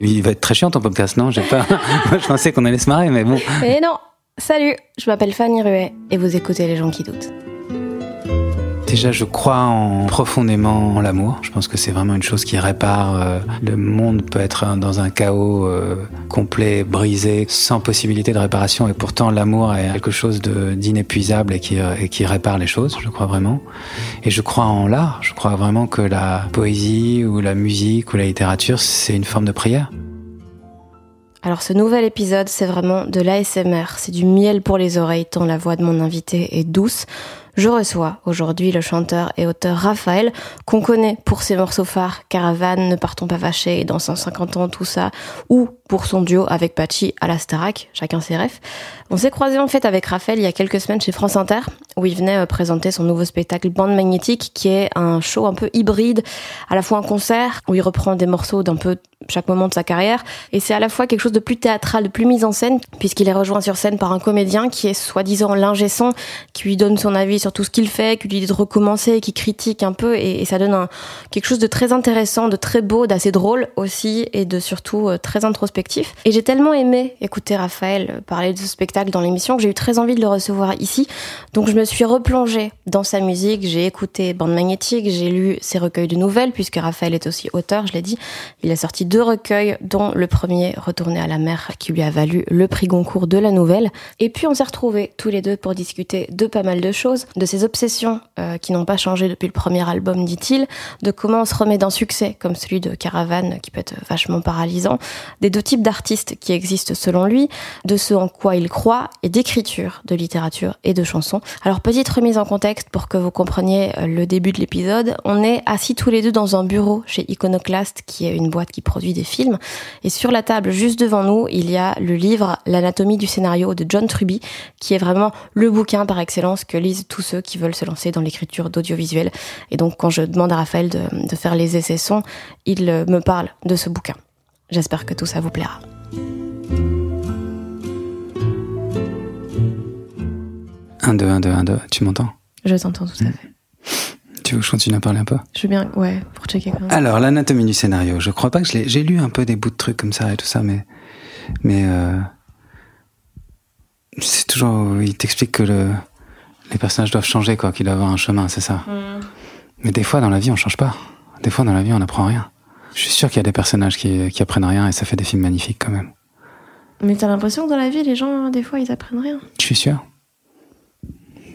Il va être très chiant ton podcast, non? J'ai pas. Moi, je pensais qu'on allait se marrer, mais bon. Mais non Salut, je m'appelle Fanny Ruet et vous écoutez Les gens qui doutent. Déjà, je crois en, profondément en l'amour. Je pense que c'est vraiment une chose qui répare. euh, le monde peut être dans un chaos euh, complet, brisé, sans possibilité de réparation, et pourtant l'amour est quelque chose d'inépuisable et qui, et qui répare les choses. Je crois vraiment. Et je crois en l'art. Je crois vraiment que la poésie ou la musique ou la littérature, c'est une forme de prière. Alors ce nouvel épisode, c'est vraiment de l'ASMR, c'est du miel pour les oreilles tant la voix de mon invité est douce. Je reçois aujourd'hui le chanteur et auteur Raphaël, qu'on connaît pour ses morceaux phares Caravane, Ne partons pas fâchés, dans 150 ans, tout ça, ou pour son duo avec Pachi à la Starac, chacun ses refs. On s'est croisé en fait avec Raphaël il y a quelques semaines chez France Inter, où il venait euh, présenter son nouveau spectacle Bande Magnétique, qui est un show un peu hybride, à la fois un concert, où il reprend des morceaux d'un peu chaque moment de sa carrière, et c'est à la fois quelque chose de plus théâtral, de plus mise en scène, puisqu'il est rejoint sur scène par un comédien qui est soi-disant l'ingé son, qui lui donne son avis sur tout ce qu'il fait, qui lui dit de recommencer, qui critique un peu, et, ça donne quelque chose de très intéressant, de très beau, d'assez drôle aussi, et de surtout euh, très introspectif. Et j'ai tellement aimé écouter Raphaël euh, parler de ce spectacle dans l'émission que j'ai eu très envie de le recevoir ici. Donc je me suis replongée dans sa musique, j'ai écouté Bande Magnétique, j'ai lu ses recueils de nouvelles, puisque Raphaël est aussi auteur, je l'ai dit. Il a sorti deux recueils, dont le premier, Retourner à la mer, qui lui a valu le prix Goncourt de la nouvelle. Et puis on s'est retrouvés tous les deux pour discuter de pas mal de choses, de ses obsessions euh, qui n'ont pas changé depuis le premier album, dit-il, de comment on se remet d'un succès comme celui de Caravane, qui peut être vachement paralysant, des deux types d'artistes qui existent selon lui, de ce en quoi il croit, et d'écriture, de littérature et de chansons. Alors petite remise en contexte pour que vous compreniez euh, le début de l'épisode, on est assis tous les deux dans un bureau chez Iconoclast, qui est une boîte qui produit des films, et sur la table juste devant nous, il y a le livre L'anatomie du scénario de John Truby, qui est vraiment le bouquin par excellence que lisent tous ceux qui veulent se lancer dans l'écriture d'audiovisuel. Et donc quand je demande à Raphaël de, de faire les essais sons, il euh, me parle de ce bouquin. J'espère que tout ça vous plaira. Un, deux, un, deux, un, deux. Tu m'entends? Je t'entends tout à fait. Tu veux que je continue à parler un peu? Je veux bien, ouais, pour checker quand même. Alors, l'anatomie du scénario. Je crois pas que je l'ai. J'ai lu un peu des bouts de trucs comme ça et tout ça, mais. Mais. Euh, c'est toujours. Il t'explique que le, les personnages doivent changer, quoi, qu'ils doivent avoir un chemin, c'est ça. Mais des fois, dans la vie, on change pas. Des fois, dans la vie, on n'apprend rien. Je suis sûr qu'il y a des personnages qui, qui apprennent rien et ça fait des films magnifiques quand même. Mais t'as l'impression que dans la vie, les gens, des fois, ils apprennent rien. Je suis sûr.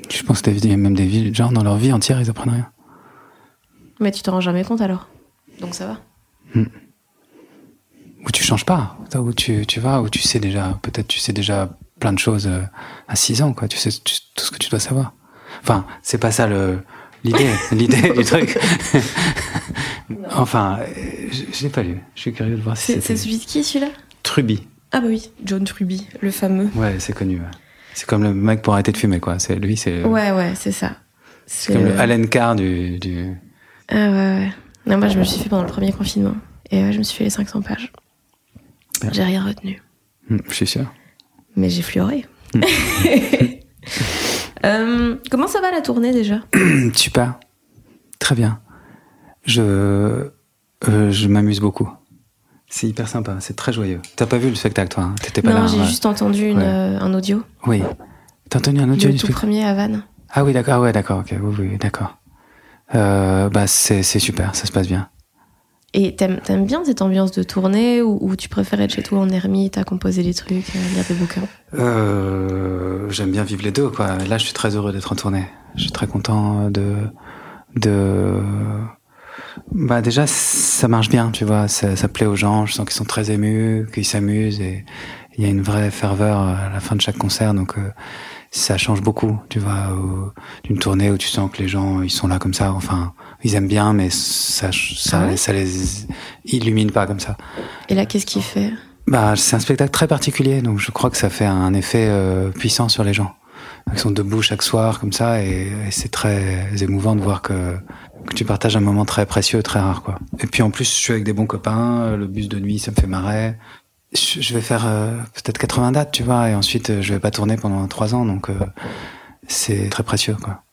Je pense qu'il y a même des villes, genre, dans leur vie entière, ils apprennent rien. Mais tu t'en rends jamais compte alors? Donc ça va? où tu changes pas, où tu, tu vas, où tu sais déjà, peut-être tu sais déjà plein de choses euh, à 6 ans, quoi. Tu sais tu- tout ce que tu dois savoir. Enfin, c'est pas ça le l'idée, l'idée du truc. enfin, je, je l'ai pas lu. Je suis curieux de voir si C'est c'est celui de qui celui-là? Truby. Ah bah oui, John Truby, le fameux. Ouais, c'est connu. ouais. C'est comme le mec pour arrêter de fumer, quoi. C'est lui, c'est Ouais, ouais, c'est ça. c'est comme le Allen Carr du, du. Ah ouais, ouais. Non, moi je me suis fait pendant le premier confinement. Et ouais, je me suis fait les 500 pages. J'ai rien retenu. Hmm, Je suis sûr. Mais j'ai fleuré. Euh, comment ça va la tournée déjà? Super. Très bien. Je, euh, je m'amuse beaucoup. C'est hyper sympa, c'est très joyeux. T'as pas vu le spectacle, toi hein? T'étais pas Non, là. j'ai ouais. juste entendu une, Ouais. euh, un audio. Oui. T'as entendu un audio Le du tout premier à Vannes. Ah oui, d'accord, ah ouais, d'accord, ok, oui, oui, d'accord. euh, bah c'est super, ça se passe bien. Et t'aimes, t'aimes bien cette ambiance de tournée ou, tu préfères être chez toi en ermite à composer des trucs, lire des bouquins? Euh, J'aime bien vivre les deux, quoi. Là, je suis très heureux d'être en tournée. Je suis très content de de bah déjà ça marche bien, tu vois. Ça, ça plaît aux gens. Je sens qu'ils sont très émus, qu'ils s'amusent et il y a une vraie ferveur à la fin de chaque concert. Donc euh, ça change beaucoup, tu vois, d'une tournée où tu sens que les gens ils sont là comme ça. Enfin, ils aiment bien, mais ça, ça, ah ça les illumine pas comme ça. Et là, qu'est-ce qu'il fait? Bah, c'est un spectacle très particulier, donc je crois que ça fait un effet euh, puissant sur les gens. Ils sont debout chaque soir comme ça, et, c'est très émouvant de voir que, que, tu partages un moment très précieux, très rare, quoi. Et puis en plus, je suis avec des bons copains. Le bus de nuit, ça me fait marrer. Je, vais faire euh, peut-être 80 dates, tu vois, et ensuite euh, je vais pas tourner pendant trois ans, donc c'est très précieux, quoi.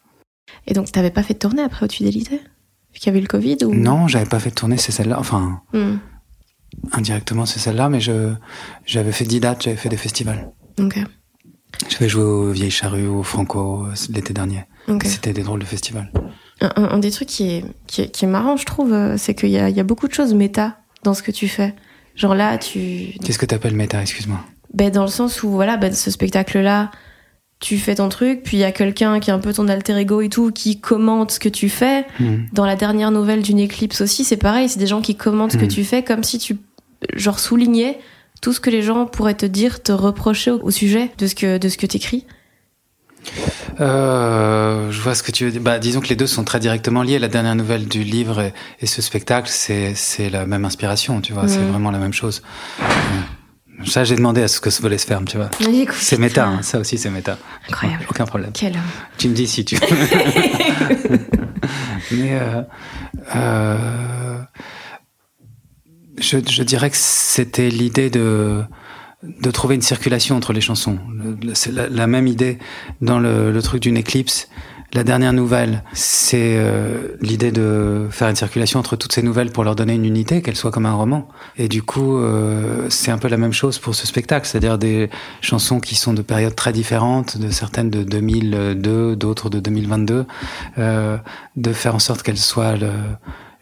Et donc, t'avais pas fait de tournée après Haute Fidélité qu'il y avait le Covid ou... Non, j'avais pas fait de tournée, c'est celle-là. Enfin, hmm. indirectement, c'est celle-là, mais je j'avais fait 10 dates, j'avais fait des festivals. Ok. J'avais joué au Vieille Charrue, au Franco l'été dernier. C'était des drôles de festivals. Un, des trucs qui est, qui est, marrant, je trouve, euh, c'est qu'il y a, y a beaucoup de choses méta dans ce que tu fais. Genre là, tu. Qu'est-ce que tu appelles méta, excuse-moi? Ben, Dans le sens où, voilà, ben, ce spectacle-là, tu fais ton truc, puis il y a quelqu'un qui est un peu ton alter ego et tout, qui commente ce que tu fais. Hmm. Dans la dernière nouvelle d'une éclipse aussi, c'est pareil, c'est des gens qui commentent ce que hmm. tu fais comme si tu, genre, soulignais tout ce que les gens pourraient te dire, te reprocher au, sujet de ce que, de ce que t'écris. Euh, je vois ce que tu veux dire. Bah, disons que les deux sont très directement liés. La dernière nouvelle du livre et, ce spectacle, c'est, la même inspiration, tu vois. C'est vraiment la même chose. Ça, j'ai demandé à ce que ce volet se ferme, tu vois. C'est méta, hein. ça aussi c'est méta. Incroyable. Aucun problème. Quel homme. Tu me dis si tu veux. Mais euh, euh, je, je, dirais que c'était l'idée de de trouver une circulation entre les chansons. C'est la, la, même idée dans le, le truc d'une éclipse la dernière nouvelle, c'est euh, l'idée de faire une circulation entre toutes ces nouvelles pour leur donner une unité, qu'elles soient comme un roman. Et du coup, euh, c'est un peu la même chose pour ce spectacle, c'est-à-dire des chansons qui sont de périodes très différentes, de certaines de 2002, d'autres de 2022, euh, de faire en sorte qu'elles soient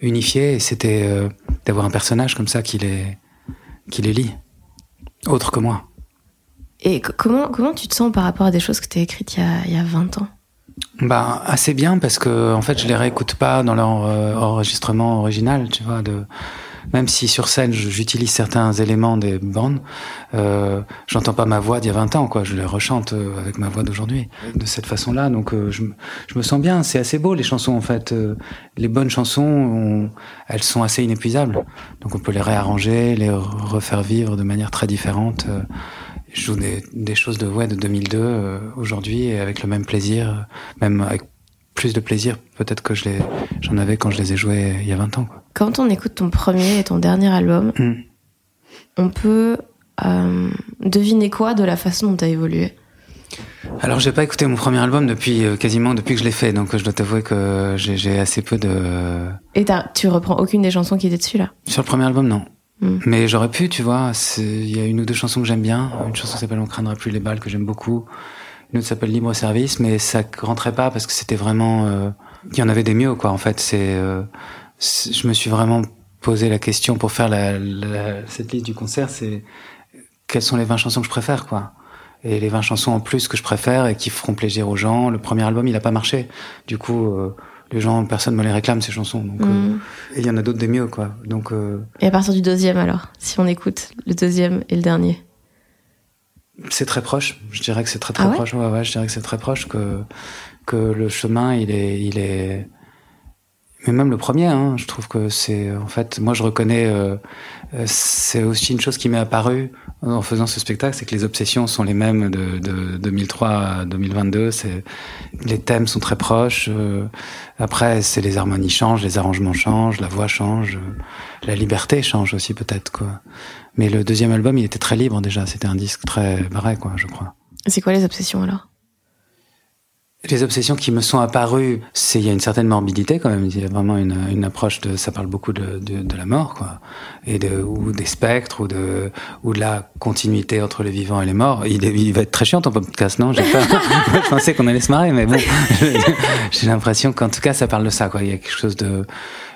unifiées. Et c'était d'avoir un personnage comme ça qui les, qui les lit, autre que moi. Et comment, comment tu te sens par rapport à des choses que tu as écrites il y a, il y a 20 ans? Bah assez bien parce que en fait je les réécoute pas dans leur euh, enregistrement original, tu vois. De même si sur scène j'utilise certains éléments des bandes, euh, j'entends pas ma voix d'il y a 20 ans, quoi. Je les rechante euh, avec ma voix d'aujourd'hui de cette façon-là. Donc euh, je, je, me sens bien. C'est assez beau les chansons en fait. les bonnes chansons, elles sont assez inépuisables. Donc on peut les réarranger, les refaire vivre de manière très différente je joue des, des, choses de ouais de 2002 euh, aujourd'hui et avec le même plaisir, même avec plus de plaisir peut-être que je les j'en avais quand je les ai joués il y a 20 ans. Quoi. Quand on écoute ton premier et ton dernier album, hmm. on peut euh, deviner quoi de la façon dont tu as évolué? Alors j'ai pas écouté mon premier album depuis euh, quasiment depuis que je l'ai fait, donc je dois t'avouer que j'ai assez peu de. Et tu reprends aucune des chansons qui étaient dessus là? Sur le premier album, non. Mm. Mais j'aurais pu, tu vois. Il y a une ou deux chansons que j'aime bien. Une chanson s'appelle On craindra plus les balles que j'aime beaucoup. Une autre s'appelle Libre Service, mais ça rentrait pas parce que c'était vraiment. Euh, il y en avait des mieux, quoi. En fait, c'est. Euh, je me suis vraiment posé la question pour faire la, la, cette liste du concert. C'est quelles sont les 20 chansons que je préfère, quoi. Et les 20 chansons en plus que je préfère et qui feront plaisir aux gens. Le premier album, il a pas marché. Du coup. Euh, les gens, personne me les réclame ces chansons. Donc, euh, mm. et il y en a d'autres des mieux, quoi. Donc. Euh, et à partir du deuxième, alors, si on écoute le deuxième et le dernier? C'est très proche. Je dirais que c'est très très ah proche. Ouais, ouais, je dirais que c'est très proche que que le chemin, il est, il est. Mais même le premier, hein, je trouve que c'est en fait, moi je reconnais. Euh, c'est aussi une chose qui m'est apparue en faisant ce spectacle, c'est que les obsessions sont les mêmes de, de 2003 à 2022. C'est les thèmes sont très proches. Euh, après, c'est les harmonies changent, les arrangements changent, la voix change, la liberté change aussi peut-être quoi. Mais le deuxième album, il était très libre déjà. C'était un disque très vrai quoi, je crois. C'est quoi les obsessions alors? Les obsessions qui me sont apparues, c'est il y a une certaine morbidité quand même. Il y a vraiment une, une approche de, ça parle beaucoup de, de, de, la mort, quoi, et de ou des spectres ou de ou de la continuité entre les vivants et les morts. Il, il va être très chiant ton podcast, non? J'ai pas, je pensais qu'on allait se marrer, mais bon, j'ai l'impression qu'en tout cas ça parle de ça, quoi. Il y a quelque chose de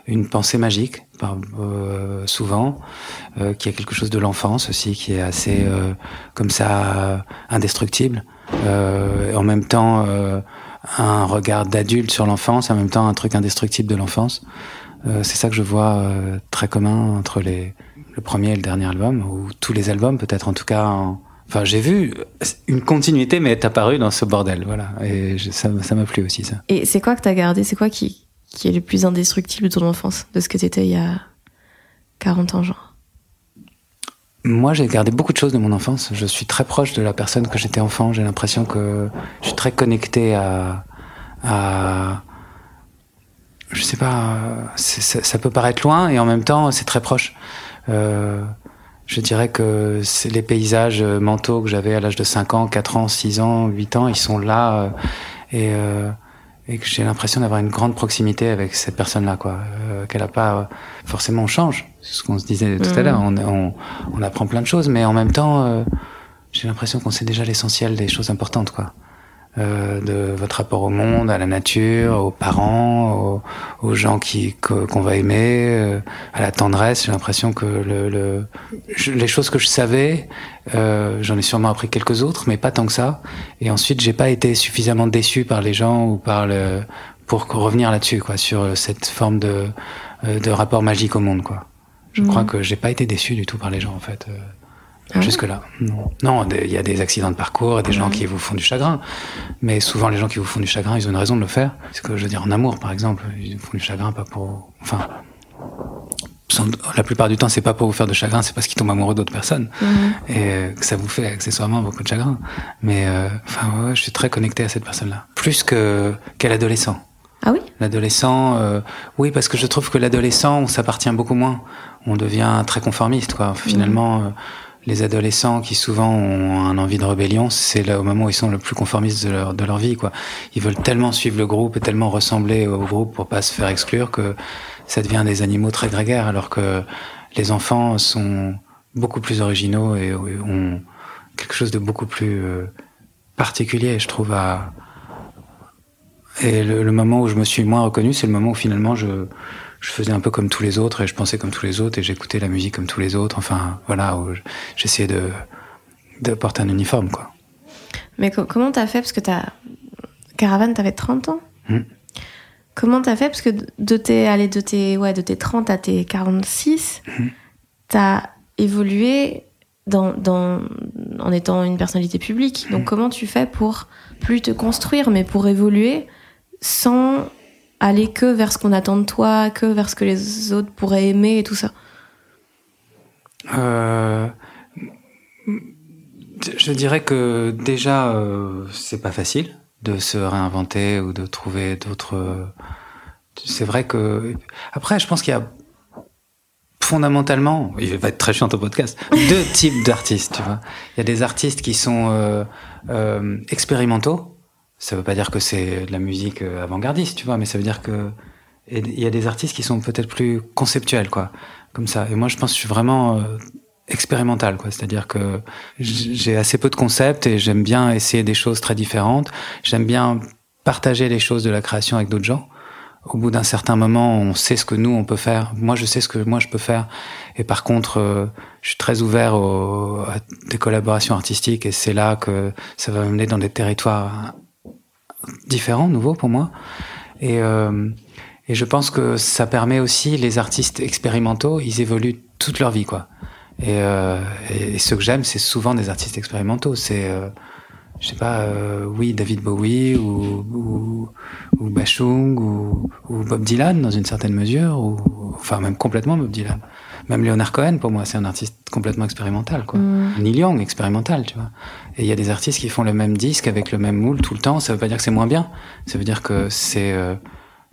une pensée magique, euh, souvent, euh, qui a quelque chose de l'enfance aussi, qui est assez euh, comme ça indestructible. Euh, en même temps, euh, un regard d'adulte sur l'enfance, en même temps un truc indestructible de l'enfance. Euh, c'est ça que je vois très commun entre les, le premier et le dernier album, ou tous les albums peut-être en tout cas. Enfin, j'ai vu une continuité, mais est apparue dans ce bordel, voilà. Et ça, ça m'a plu aussi, ça. Et c'est quoi que t'as gardé? C'est quoi qui, qui est le plus indestructible de ton enfance, de ce que t'étais il y a 40 ans, genre? Moi, j'ai gardé beaucoup de choses de mon enfance. Je suis très proche de la personne que j'étais enfant. J'ai l'impression que je suis très connecté à, à je sais pas, ça, peut paraître loin et en même temps, c'est très proche. Euh, je dirais que les paysages mentaux que j'avais à l'âge de 5 ans, 4 ans, 6 ans, 8 ans, ils sont là euh, et euh, et que j'ai l'impression d'avoir une grande proximité avec cette personne-là, quoi. Euh, qu'elle a pas forcément on change, c'est ce qu'on se disait tout à mmh. l'heure. On, on, on, apprend plein de choses, mais en même temps, euh, j'ai l'impression qu'on sait déjà l'essentiel des choses importantes, quoi. Euh, de votre rapport au monde, à la nature, aux parents, aux, aux gens qui qu'on va aimer, euh, à la tendresse. J'ai l'impression que le, le les choses que je savais, euh, j'en ai sûrement appris quelques autres, mais pas tant que ça. Et ensuite, j'ai pas été suffisamment déçu par les gens ou par le pour revenir là-dessus, quoi, sur cette forme de de rapport magique au monde, quoi. Je crois mmh. que j'ai pas été déçu du tout par les gens, en fait. Ah Jusque-là, non. Non, il y a des accidents de parcours et des gens qui vous font du chagrin. Mais souvent, les gens qui vous font du chagrin, ils ont une raison de le faire. C'est que, je veux dire, en amour, par exemple, ils vous font du chagrin pas pour... Enfin, la plupart du temps, c'est pas pour vous faire de chagrin, c'est parce qu'ils tombent amoureux d'autres personnes. Mhm. Et que ça vous fait accessoirement beaucoup de chagrin. Mais, euh, enfin, ouais, je suis très connecté à cette personne-là. Plus que qu'à l'adolescent. Ah oui? L'adolescent, euh, oui, parce que je trouve que l'adolescent, on s'appartient beaucoup moins. On devient très conformiste, quoi. Finalement... Mhm. Euh, les adolescents qui souvent ont un envie de rébellion, c'est là au moment où ils sont le plus conformistes de leur, de leur vie, quoi. Ils veulent tellement suivre le groupe et tellement ressembler au groupe pour pas se faire exclure que ça devient des animaux très grégaires, alors que les enfants sont beaucoup plus originaux et ont quelque chose de beaucoup plus euh, particulier, je trouve, à... Et le, le moment où je me suis moins reconnu, c'est le moment où finalement je, je faisais un peu comme tous les autres et je pensais comme tous les autres et j'écoutais la musique comme tous les autres. Enfin, voilà, j'essayais de, de porter un uniforme, quoi. Mais comment t'as fait? Parce que t'as. Caravane, t'avais 30 ans hmm. Comment t'as fait? Parce que de tes, allez, de, tes, ouais, de tes 30 à tes 46, hmm. t'as évolué dans, dans, en étant une personnalité publique. Donc, hmm. comment tu fais pour plus te construire, mais pour évoluer sans aller que vers ce qu'on attend de toi, que vers ce que les autres pourraient aimer et tout ça euh, Je dirais que déjà, euh, c'est pas facile de se réinventer ou de trouver d'autres. C'est vrai que après, je pense qu'il y a fondamentalement, il va être très chiant au podcast, deux types d'artistes. Tu vois, il y a des artistes qui sont euh, euh expérimentaux ça veut pas dire que c'est de la musique euh, avant-gardiste, tu vois, mais ça veut dire que il y a des artistes qui sont peut-être plus conceptuels, quoi, comme ça. Et moi, je pense que je suis vraiment euh, expérimental, quoi. C'est-à-dire que j'ai assez peu de concepts et j'aime bien essayer des choses très différentes. J'aime bien partager les choses de la création avec d'autres gens. Au bout d'un certain moment, on sait ce que nous on peut faire. Moi, je sais ce que moi je peux faire. Et par contre, euh, je suis très ouvert aux, à des collaborations artistiques et c'est là que ça va mener dans des territoires différent, nouveau pour moi. Et, euh, et je pense que ça permet aussi les artistes expérimentaux, ils évoluent toute leur vie, quoi. Et, euh, et ce que j'aime, c'est souvent des artistes expérimentaux. C'est, euh, je sais pas, euh, oui, David Bowie ou, ou, ou Bachung ou, ou, Bob Dylan dans une certaine mesure, ou enfin même complètement Bob Dylan. Même Leonard Cohen, pour moi, c'est un artiste complètement expérimental, quoi. Mm. Neil Young, expérimental, tu vois. Et il y a des artistes qui font le même disque avec le même moule tout le temps. Ça veut pas dire que c'est moins bien. Ça veut dire que c'est euh,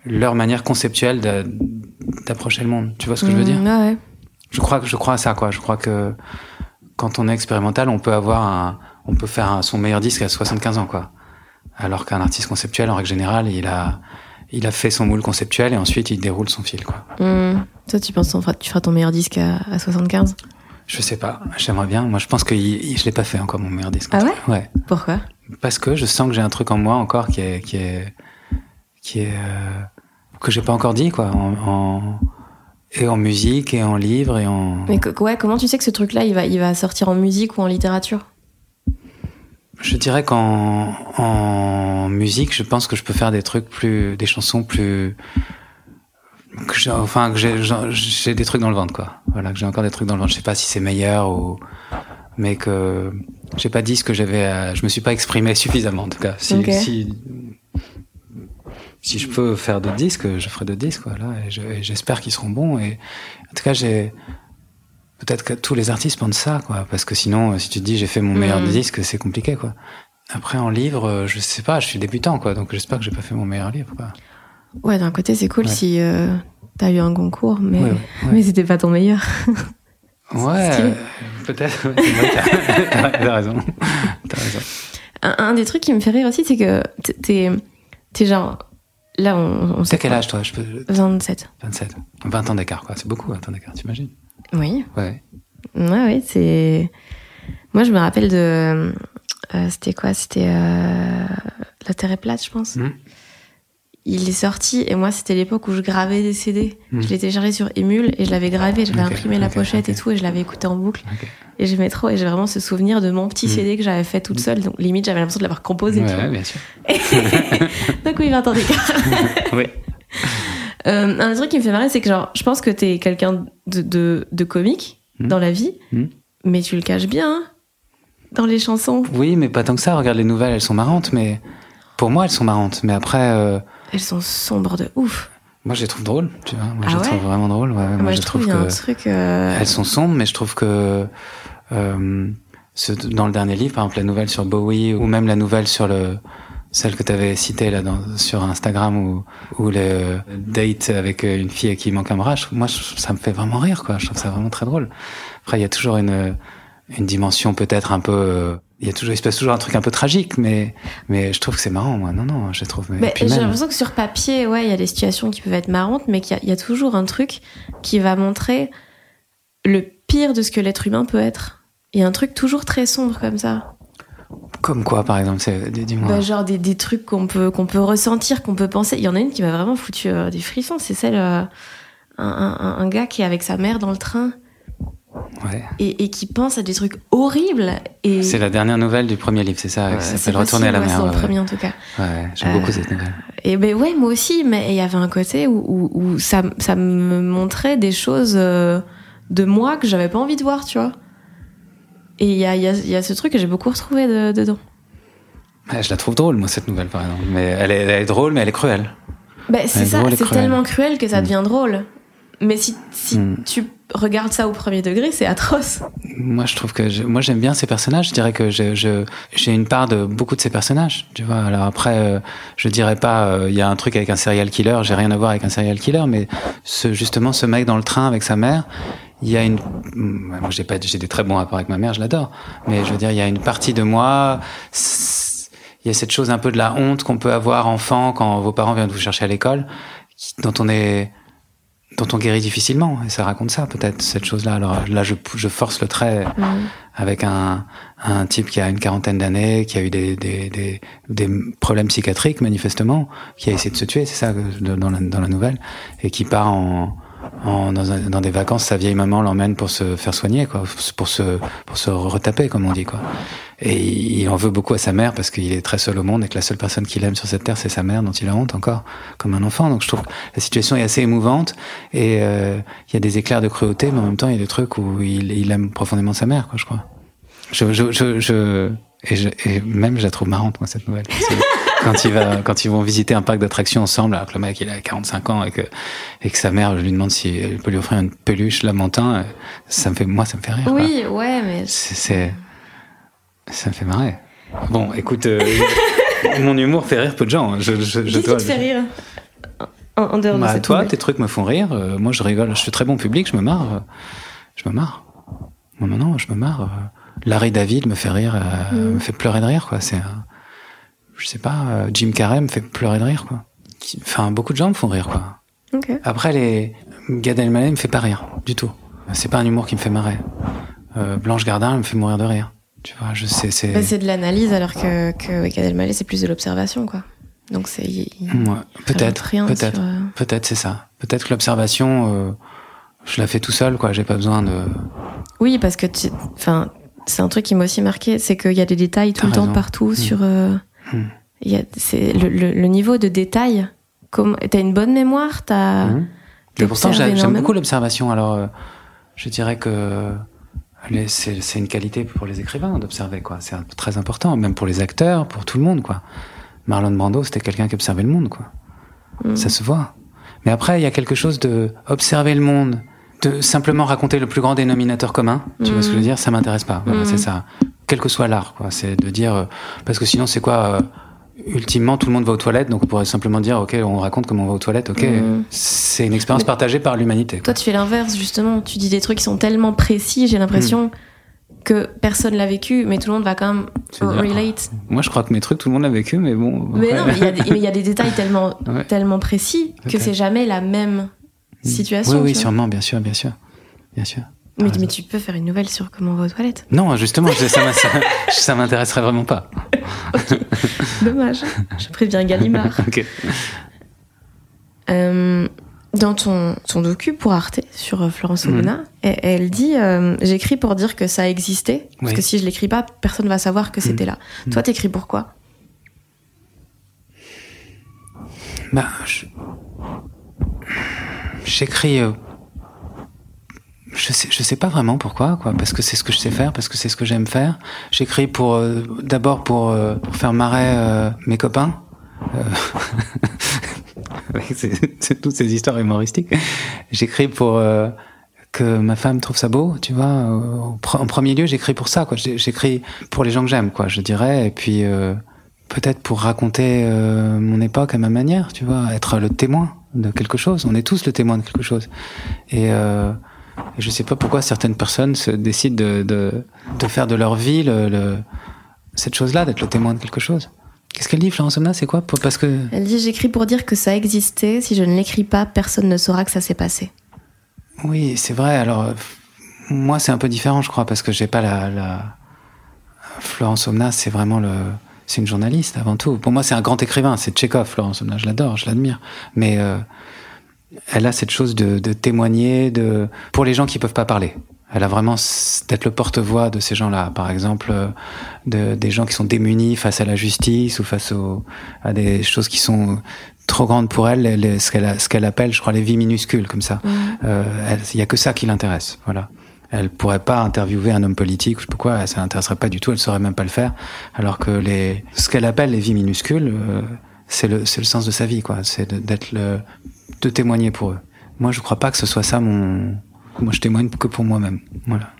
leur manière conceptuelle d'approcher le monde. Tu vois ce que je veux dire mm, ouais. Je crois que je crois à ça, quoi. Je crois que quand on est expérimental, on peut avoir un, on peut faire son meilleur disque à 75 ans, quoi. Alors qu'un artiste conceptuel, en règle générale, il a, il a fait son moule conceptuel et ensuite il déroule son fil. Quoi. Mmh. Toi, tu penses que tu feras ton meilleur disque à, à 75 Je sais pas, j'aimerais bien. Moi, je pense que je l'ai pas fait encore mon meilleur disque. Ah ouais Ouais. Pourquoi? Parce que je sens que j'ai un truc en moi encore qui est, qui est, qui est euh, que j'ai pas encore dit quoi. En, en, et en musique et en livre et en. Mais ouais, comment tu sais que ce truc-là, il va, il va sortir en musique ou en littérature? Je dirais qu'en en musique, je pense que je peux faire des trucs plus, des chansons plus, que enfin que j'ai des trucs dans le ventre quoi. Voilà, que j'ai encore des trucs dans le ventre. Je sais pas si c'est meilleur ou, mais que j'ai pas dit ce que j'avais. Je me suis pas exprimé suffisamment en tout cas. Si, si, si je peux faire d'autres disques, je ferai d'autres disques. Voilà, et j'espère qu'ils seront bons. Et en tout cas, j'ai peut-être que tous les artistes pensent ça, quoi. Parce que sinon, euh, si tu te dis j'ai fait mon meilleur mm. disque, c'est compliqué, quoi. Après, en livre, euh, je sais pas, je suis débutant, quoi. Donc j'espère que j'ai pas fait mon meilleur livre, quoi. Ouais, d'un côté, c'est cool si euh, t'as eu un concours, mais, mais c'était pas ton meilleur. ouais, peut-être. t'as raison. As raison. Un, un, des trucs qui me fait rire aussi, c'est que t'es, t'es genre. Là, on, on T'as quel âge, toi? Je peux... 27. 27. 20 ans d'écart, quoi. C'est beaucoup, 20 ans d'écart, t'imagines? Oui. Ouais. Ouais, oui, c'est. Moi, je me rappelle de. Euh, c'était quoi? C'était euh... La Terre est plate, je pense. Hmm. Il est sorti et moi, c'était l'époque où je gravais des CD. Hmm. Je l'ai téléchargé sur Emule et je l'avais gravé. J'avais imprimé la pochette et tout et je l'avais écouté en boucle. Et j'aimais trop. Et j'ai vraiment ce souvenir de mon petit hmm. CD que j'avais fait toute seule. Donc, limite, j'avais l'impression de l'avoir composé. Ouais, bien sûr. donc, oui, 20 ans d'écart. oui. Euh, un truc qui me fait marrer, c'est que genre, je pense que t'es quelqu'un de, de, de, comique hmm. dans la vie, hmm. mais tu le caches bien hein, dans les chansons. Oui, mais pas tant que ça. Regarde les nouvelles, elles sont marrantes, mais pour moi, elles sont marrantes. Mais après. Euh, elles sont sombres de ouf. Moi, je les trouve drôles, tu vois. Moi, je ah les trouve vraiment drôles. Ouais, moi, je, trouve, que un truc. Euh, elles sont sombres, mais je trouve que euh, dans le dernier livre, par exemple, la nouvelle sur Bowie ou même la nouvelle sur le celle que tu avais citée là dans, sur Instagram ou ou le date avec une fille à qui il manque un bras, moi ça me fait vraiment rire quoi. Je trouve ça vraiment très drôle. Après il y a toujours une une dimension peut-être un peu il y a toujours il se passe toujours un truc un peu tragique mais mais je trouve que c'est marrant moi non non je trouve mais, j'ai l'impression que sur papier ouais il y a des situations qui peuvent être marrantes mais qu'il y, y, a toujours un truc qui va montrer le pire de ce que l'être humain peut être il y a un truc toujours très sombre comme ça comme quoi, par exemple Dis-moi. Bah, genre des, des trucs qu'on peut, qu'on peut ressentir, qu'on peut penser. Il y en a une qui m'a vraiment foutu euh, des frissons. C'est celle, euh, un, un, un, gars qui est avec sa mère dans le train. Ouais. Et, et, qui pense à des trucs horribles. Et... C'est la dernière nouvelle du premier livre, c'est ça ouais, Ça s'appelle Retourner à la mer. C'est le premier en tout cas. Ouais, j'aime beaucoup cette nouvelle. Euh, et ben ouais, moi aussi, mais il y avait un côté où, où, où, ça, ça me montrait des choses de moi que j'avais pas envie de voir, tu vois. Et il y a, y, a, y a, ce truc que j'ai beaucoup retrouvé de, dedans. je la trouve drôle, moi, cette nouvelle, par exemple. Mais elle est, elle est drôle, mais elle est cruelle. Bah, c'est ça, c'est tellement cruel que ça mm. devient drôle. Mais si, si mm. tu regardes ça au premier degré, c'est atroce. Moi, je trouve que moi j'aime bien ces personnages. Je dirais que j'ai je, j'ai une part de beaucoup de ces personnages. Tu vois. Alors après, euh, je dirais pas, euh, il y a un truc avec un serial killer. J'ai rien à voir avec un serial killer, mais ce, justement, ce mec dans le train avec sa mère, il y a une moi j'ai pas j'ai des très bons rapports avec ma mère je l'adore mais je veux dire il y a une partie de moi il y a cette chose un peu de la honte qu'on peut avoir enfant quand vos parents viennent vous chercher à l'école dont on est dont on guérit difficilement et ça raconte ça peut-être cette chose là alors là je, je force le trait mmh. avec un, un type qui a une quarantaine d'années qui a eu des, des, des, des, problèmes psychiatriques manifestement qui a essayé de se tuer c'est ça dans la, dans la nouvelle et qui part en en, dans, un, dans, des vacances, sa vieille maman l'emmène pour se faire soigner, quoi, pour se, pour se retaper, comme on dit, quoi. Et il en veut beaucoup à sa mère parce qu'il est très seul au monde et que la seule personne qu'il aime sur cette terre, c'est sa mère, dont il a honte encore, comme un enfant. Donc je trouve que la situation est assez émouvante et euh, il y a des éclairs de cruauté, mais en même temps, il y a des trucs où il, il aime profondément sa mère, quoi, je crois. Je, je, je, je et, je, et même, je la trouve marrante, moi, cette nouvelle. Quand il va, quand ils vont visiter un parc d'attractions ensemble, alors que le mec il a 45 ans et que et que sa mère lui demande si elle peut lui offrir une peluche lamentin, ça me fait, moi ça me fait rire. Oui, ouais, mais c'est, ça me fait marrer. Bon, écoute, euh, mon humour fait rire peu de gens. Hein. Je, je, te fait rire en, dehors bah, de cette Toi, tes trucs me font rire. Euh, moi, je rigole. Je suis très bon public. Je me marre. Euh, je me marre. Moi, maintenant, je me marre. Larry David me fait rire, mm. me fait pleurer de rire, quoi. C'est je sais pas, euh, Jim Carrey me fait pleurer de rire, quoi. Enfin, beaucoup de gens me font rire, quoi. Ok. Après, les Gad Elmaleh me fait pas rire du tout. C'est pas un humour qui me fait marrer. Euh, Blanche Gardin elle me fait mourir de rire. Tu vois, je sais, c'est. Bah, c'est de l'analyse alors que, que Gad Elmaleh c'est plus de l'observation quoi. Donc c'est Ouais, peut-être, peut-être, sur, euh, peut-être c'est ça. Peut-être que l'observation, euh, je la fais tout seul, quoi. J'ai pas besoin de. Oui parce que tu... enfin c'est un truc qui m'a aussi marqué c'est qu'il y a des détails tout le temps partout Mm. sur euh, Il y a c'est le, le, le niveau de détail. Comme t'as une bonne mémoire t'as Mhm. Mais pourtant, j'aime beaucoup l'observation. Alors, euh, je dirais que les- c'est c'est une qualité pour les écrivains d'observer, quoi. C'est très important, même pour les acteurs, pour tout le monde, quoi. Marlon Brando, c'était quelqu'un qui observait le monde, quoi. Mm. Ça se voit. Mais après, il y a quelque chose de observer le monde, de simplement raconter le plus grand dénominateur commun. Tu vois ce que je veux dire? Ça m'intéresse pas. Voilà, c'est ça. Quel que soit l'art. C'est de dire euh, parce que sinon, c'est quoi euh, Ultimement, tout le monde va aux toilettes, donc on pourrait simplement dire, ok, on raconte comment on va aux toilettes, ok. Mm. C'est une expérience Mais- partagée par l'humanité. Toi tu fais l'inverse justement tu dis des trucs qui sont tellement précis j'ai l'impression que personne l'a vécu mais tout le monde va quand même relate. Moi, je crois que mes trucs, tout le monde l'a vécu, mais bon. Mais après- non, mais il y a des- mais il y, a des détails tellement, Ouais. tellement précis que c'est jamais la même situation. Oui, oui, sûrement, bien sûr, bien sûr, bien sûr. Mais, tu peux faire une nouvelle sur comment on va aux toilettes. Non, justement, ça, m'intéresserait vraiment pas. Dommage. Je préviens Gallimard. Ok. Euh, dans ton, ton docu pour Arte sur euh, Florence Mhm. Ozona, elle, elle dit euh, J'écris pour dire que ça existait, parce Oui. que si je l'écris pas, personne va savoir que c'était là. Toi, t'écris pourquoi Bah, j'écris. Je sais, je sais pas vraiment pourquoi, quoi. Parce que c'est ce que je sais faire, parce que c'est ce que j'aime faire. J'écris pour euh, d'abord pour, euh, pour faire marrer euh, mes copains. Euh, avec ces- ces- toutes ces histoires humoristiques. J'écris pour euh, que ma femme trouve ça beau, tu vois. En premier lieu, j'écris pour ça, quoi. J'écris pour les gens que j'aime, quoi. Je dirais. Et puis peut-être pour raconter mon époque à ma manière, tu vois, être le témoin de quelque chose. On est tous le témoin de quelque chose. Et, je sais pas pourquoi certaines personnes se décident de, de, de faire de leur vie le, le- cette chose-là, d'être le témoin de quelque chose. Qu'est-ce qu'elle dit, Florence Omna C'est quoi? Parce que Elle dit J'écris pour dire que ça existait. Si je ne l'écris pas, personne ne saura que ça s'est passé. oui, c'est vrai. Alors moi, c'est un peu différent, je crois, parce que j'ai pas la, la... Florence Omna, c'est vraiment le c'est une journaliste avant tout. Pour moi, c'est un grand écrivain. C'est Tchekhov, Florence Omna. Je l'adore, je l'admire. Mais euh, elle a cette chose de, de témoigner de pour les gens qui peuvent pas parler. Elle a vraiment d'être le porte-voix de ces gens-là. Par exemple, euh, de, des gens qui sont démunis face à la justice ou face au, à des choses qui sont trop grandes pour elle, les- ce qu'elle ce qu'elle appelle, je crois, les vies minuscules, comme ça. Euh, elle- Il y a que ça qui l'intéresse. Voilà. Elle pourrait pas interviewer un homme politique je sais pas quoi, ça l'intéresserait pas du tout, elle saurait même pas le faire. Alors que les, ce qu'elle appelle les vies minuscules, euh, c'est le, c'est le sens de sa vie, quoi. C'est d'être le, de témoigner pour eux. Moi, je crois pas que ce soit ça mon, moi, je témoigne que pour moi-même. Voilà.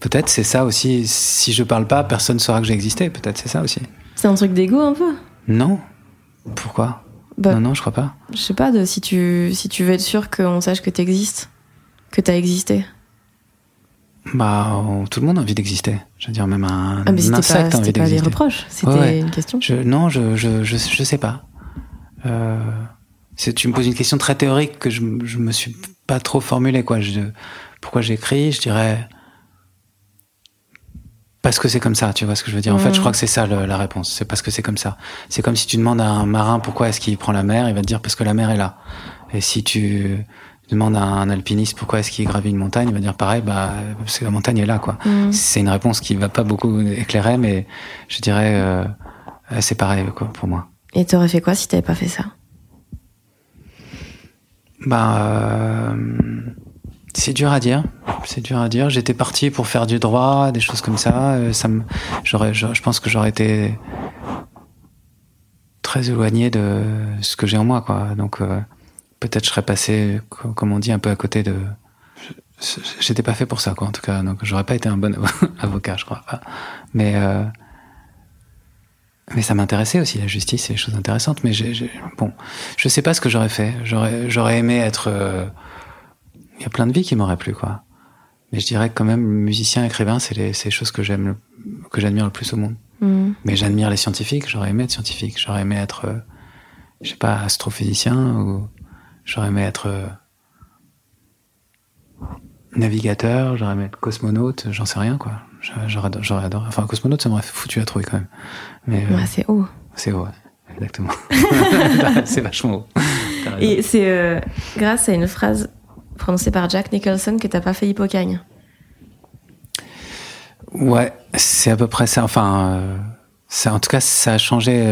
Peut-être c'est ça aussi. Si je parle pas, personne saura que j'ai existé. Peut-être c'est ça aussi. C'est un truc d'ego un peu? Non. Pourquoi? Bah, Non, non, je crois pas. Je sais pas, de, si, tu, si tu veux être sûr qu'on sache que t'existes, que t'as existé. Bah, tout le monde a envie d'exister. Je veux dire, même un, Ah, mais un insecte pas, a envie c'était pas des d'exister. reproches, c'était Ouais, ouais. une question. Je, non, je, je, je, je sais pas. Euh, tu me poses une question très théorique que je, je me suis pas trop formulée, quoi. Je, pourquoi j'écris Je dirais parce que c'est comme ça. Tu vois ce que je veux dire En fait, je crois que c'est ça le- la réponse. C'est parce que c'est comme ça. C'est comme si tu demandes à un marin pourquoi est-ce qu'il prend la mer, il va te dire parce que la mer est là. Et si tu demandes à un alpiniste pourquoi est-ce qu'il gravit une montagne, il va dire pareil, bah parce que la montagne est là, quoi. Mm. C'est une réponse qui va pas beaucoup éclairer, mais je dirais euh, c'est pareil quoi pour moi. Et t'aurais fait quoi si t'avais pas fait ça? Euh, c'est dur à dire, c'est dur à dire. J'étais parti pour faire du droit, des choses comme ça. euh, Ça me, j'aurais, je, pense que j'aurais été très éloigné de ce que j'ai en moi, quoi. Donc euh, peut-être je serais passé, co- comme on dit, un peu à côté de. J'étais pas fait pour ça, quoi. En tout cas, donc j'aurais pas été un bon avocat, je crois. Mais euh, mais ça m'intéressait aussi la justice, c'est des choses intéressantes. Mais j'ai, bon, je sais pas ce que j'aurais fait. J'aurais, j'aurais aimé être. euh, Il y a plein de vies qui m'auraient plu, quoi. Mais je dirais que quand même, musicien, écrivain, c'est les, les choses que j'aime, le- que j'admire le plus au monde. Mm. Mais j'admire les scientifiques, j'aurais aimé être scientifique, j'aurais aimé être, euh, je sais pas, astrophysicien, ou j'aurais aimé être euh, navigateur, j'aurais aimé être cosmonaute, j'en sais rien, quoi. J'aurais adoré. Enfin, cosmonaute, ça m'aurait foutu la trouille quand même. Mais euh, Ouais, c'est haut. c'est haut, ouais. Exactement. c'est vachement haut. Et c'est euh, grâce à une phrase prononcée par Jack Nicholson que t'as pas fait Hippocagne. Ouais, c'est à peu près ça. Enfin, euh, ça, en tout cas, ça a changé.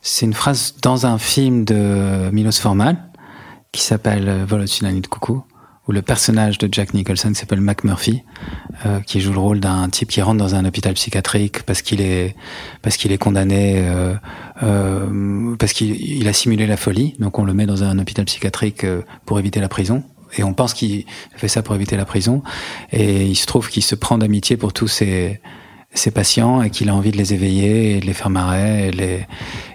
c'est une phrase dans un film de Milos Forman qui s'appelle Vol au-dessus de coucou, où le personnage de Jack Nicholson s'appelle Mac Murphy, euh, qui joue le rôle d'un type qui rentre dans un hôpital psychiatrique parce qu'il est parce qu'il est condamné euh, euh, parce qu'il il a simulé la folie. Donc on le met dans un hôpital psychiatrique euh, pour éviter la prison. Et on pense qu'il fait ça pour éviter la prison. Et il se trouve qu'il se prend d'amitié pour tous ses, ses patients et qu'il a envie de les éveiller et de les faire marrer. Et, les...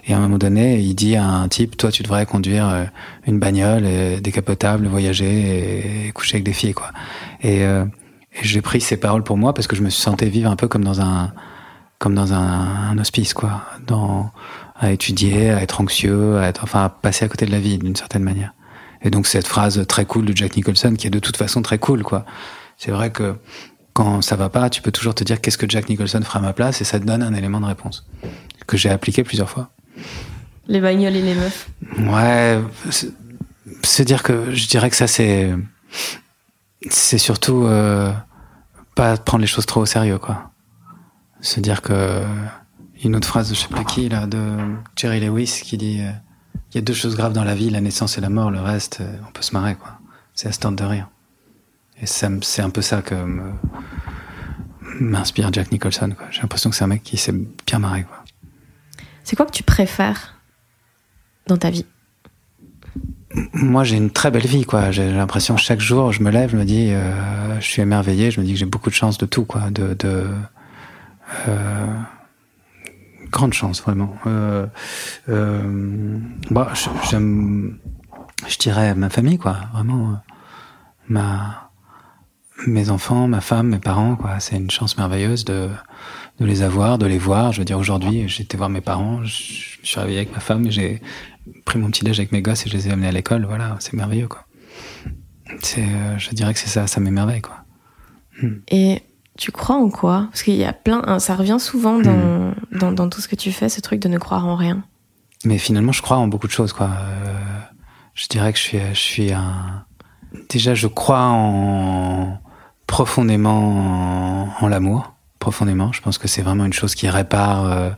et à un moment donné, il dit à un type, toi, tu devrais conduire euh, une bagnole euh, décapotable, voyager et, coucher avec des filles, quoi. Et, euh, et j'ai pris ces paroles pour moi parce que je me sentais vivre un peu comme dans un, comme dans un, un hospice, quoi. Dans, à étudier, à être anxieux, à être, enfin, à passer à côté de la vie d'une certaine manière. Et donc cette phrase très cool de Jack Nicholson, qui est de toute façon très cool, quoi. C'est vrai que quand ça va pas, tu peux toujours te dire qu'est-ce que Jack Nicholson fera à ma place, et ça te donne un élément de réponse que j'ai appliqué plusieurs fois. Les bagnoles et les meufs. Ouais, c'est- se dire que je dirais que ça c'est c'est surtout euh, pas prendre les choses trop au sérieux, quoi. Se dire que une autre phrase de je sais plus qui là de Jerry Lewis qui dit euh, il y a deux choses graves dans la vie, la naissance et la mort, le reste euh, on peut se marrer, quoi. C'est à se de rire. Et c'est un peu ça que m'inspire Jack Nicholson. J'ai l'impression que c'est un mec qui s'est bien marré, quoi. C'est quoi que tu préfères dans ta vie? Moi, j'ai une très belle vie, quoi. J'ai l'impression chaque jour, je me lève, je me dis, euh, je suis émerveillé, je me dis que j'ai beaucoup de chance de tout, quoi. De, de euh, grande chance, vraiment. Euh, euh, bah, je- j'aime, je dirais ma famille, quoi. Vraiment, ma, mes enfants, ma femme, mes parents, quoi. C'est une chance merveilleuse de, de les avoir, de les voir. Je veux dire, aujourd'hui, été voir mes parents, je, je me suis réveillé avec ma femme, j'ai pris mon petit déj avec mes gosses et je les ai amenés à l'école. Voilà, c'est merveilleux, quoi. C'est, euh, je dirais que c'est ça, ça m'émerveille, quoi. Et tu crois en quoi? Parce qu'il y a plein, hein, ça revient souvent dans, dans, dans tout ce que tu fais, ce truc de ne croire en rien. Mais finalement, je crois en beaucoup de choses, quoi. Euh, je dirais que je suis, je suis un. Déjà, je crois en profondément en, en l'amour, profondément. Je pense que c'est vraiment une chose qui répare, euh,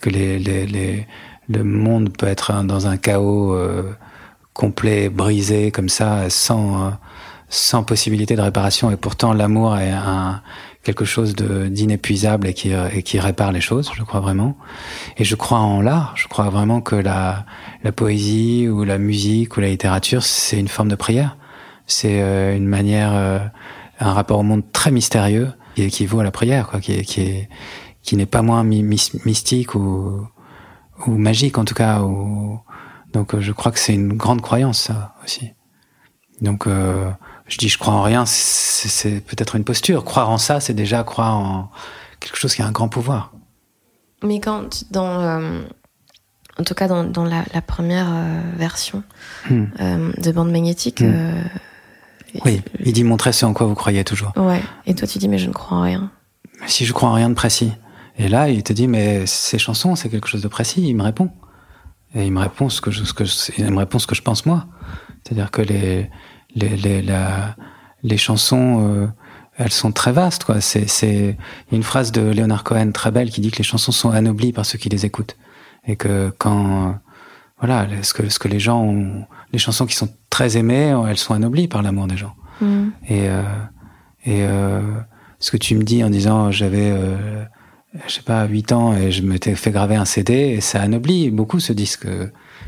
que les, les, les, le monde peut être dans un chaos euh, complet, brisé comme ça, sans sans possibilité de réparation. Et pourtant, l'amour est un quelque chose d'inépuisable et qui et qui répare les choses. Je crois vraiment. Et je crois en l'art. Je crois vraiment que la, la poésie ou la musique ou la littérature, c'est une forme de prière. C'est euh, une manière, euh, un rapport au monde très mystérieux qui équivaut à la prière, quoi, qui est, qui est, qui n'est pas moins mi- mystique ou, ou magique en tout cas. Ou... Donc euh, je crois que c'est une grande croyance ça aussi. Donc euh, je dis je crois en rien, c'est peut-être une posture. Croire en ça, c'est déjà croire en quelque chose qui a un grand pouvoir. Mais quand, dans, euh, en tout cas dans, dans la, la première euh, version Hmm. euh, de bande magnétique, Hmm. Oui, il dit montrez ce en quoi vous croyez toujours. ouais. Et toi tu dis mais je ne crois en rien. Si je crois en rien de précis. Et là, il te dit, mais ces chansons, c'est quelque chose de précis. Il me répond. Et il me répond ce que je, ce que je- il me répond ce que je pense moi. C'est-à-dire que les, les, les, la- les chansons, euh, elles sont très vastes, quoi. C'est, c'est, une phrase de Leonard Cohen très belle qui dit que les chansons sont anoblies par ceux qui les écoutent. Et que quand, voilà, ce que, ce que les gens ont, les chansons qui sont très aimées, elles sont anoblies par l'amour des gens. Hmm. Et, euh, et euh, ce que tu me dis en disant j'avais, euh, je sais pas, 8 ans et je m'étais fait graver un CD et ça anoblit beaucoup ce disque euh,